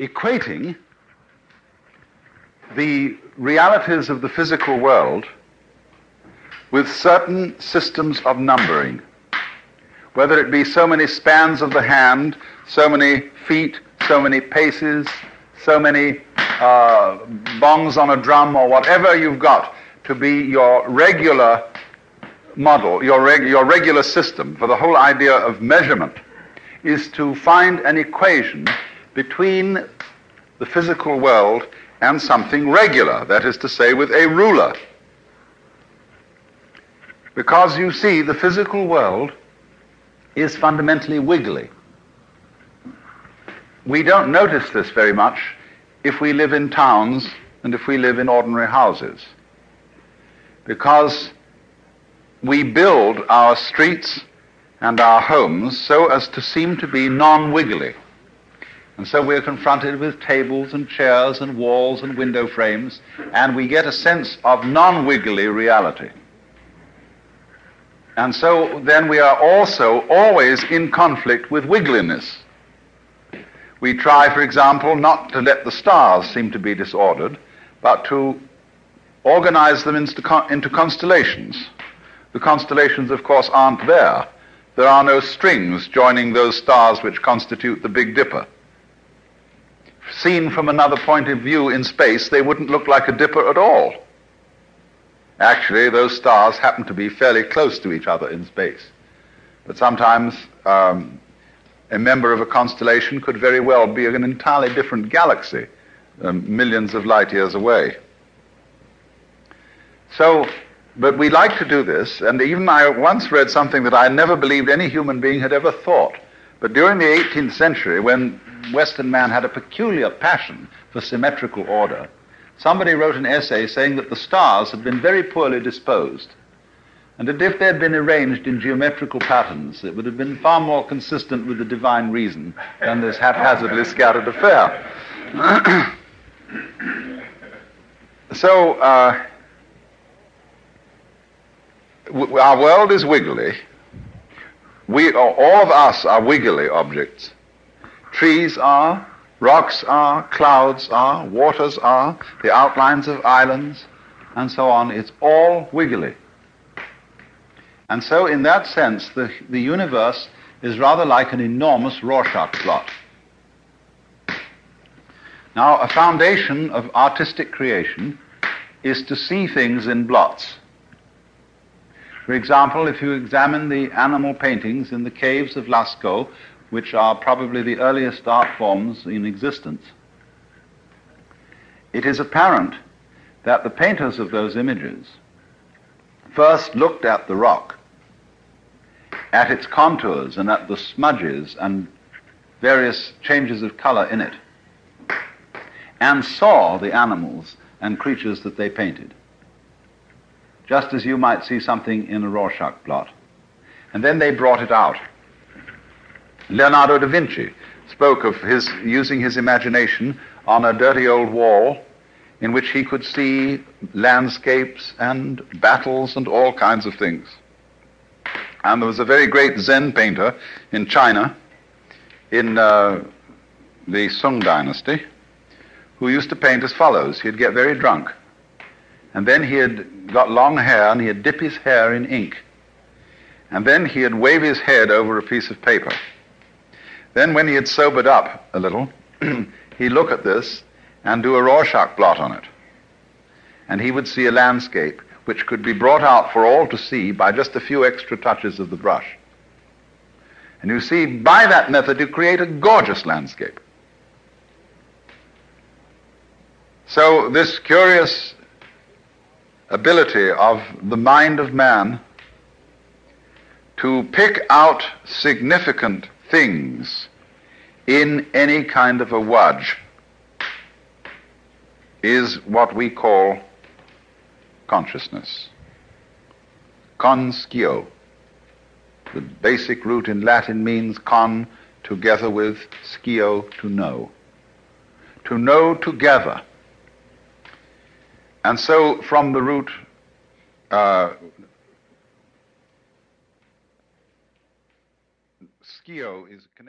equating the realities of the physical world with certain systems of numbering, whether it be so many spans of the hand, so many feet, so many paces, so many uh, bongs on a drum, or whatever you've got to be your regular model, your, reg- your regular system for the whole idea of measurement, is to find an equation between the physical world and something regular, that is to say, with a ruler. Because you see, the physical world is fundamentally wiggly. We don't notice this very much if we live in towns and if we live in ordinary houses. Because we build our streets and our homes so as to seem to be non wiggly. And so we're confronted with tables and chairs and walls and window frames, and we get a sense of non wiggly reality. And so then we are also always in conflict with wiggliness. We try, for example, not to let the stars seem to be disordered, but to organize them into, into constellations. The constellations, of course, aren't there. There are no strings joining those stars which constitute the Big Dipper seen from another point of view in space, they wouldn't look like a dipper at all. Actually, those stars happen to be fairly close to each other in space. But sometimes um, a member of a constellation could very well be an entirely different galaxy, um, millions of light years away. So, but we like to do this, and even I once read something that I never believed any human being had ever thought. But during the 18th century, when Western man had a peculiar passion for symmetrical order, somebody wrote an essay saying that the stars had been very poorly disposed, and that if they had been arranged in geometrical patterns, it would have been far more consistent with the divine reason than this haphazardly scattered affair. so, uh, our world is wiggly. We, all of us are wiggly objects. Trees are, rocks are, clouds are, waters are, the outlines of islands, and so on. It's all wiggly. And so, in that sense, the, the universe is rather like an enormous Rorschach blot. Now, a foundation of artistic creation is to see things in blots. For example, if you examine the animal paintings in the caves of Lascaux, which are probably the earliest art forms in existence, it is apparent that the painters of those images first looked at the rock, at its contours and at the smudges and various changes of color in it, and saw the animals and creatures that they painted, just as you might see something in a Rorschach blot. And then they brought it out Leonardo da Vinci spoke of his using his imagination on a dirty old wall in which he could see landscapes and battles and all kinds of things. And there was a very great Zen painter in China in uh, the Sung dynasty who used to paint as follows. He'd get very drunk. And then he had got long hair and he'd dip his hair in ink. And then he'd wave his head over a piece of paper. Then, when he had sobered up a little, he'd look at this and do a Rorschach blot on it. And he would see a landscape which could be brought out for all to see by just a few extra touches of the brush. And you see, by that method, you create a gorgeous landscape. So, this curious ability of the mind of man to pick out significant things in any kind of a wudge is what we call consciousness. Conscio. The basic root in Latin means con together with scio to know. To know together. And so from the root uh, Scio is connected.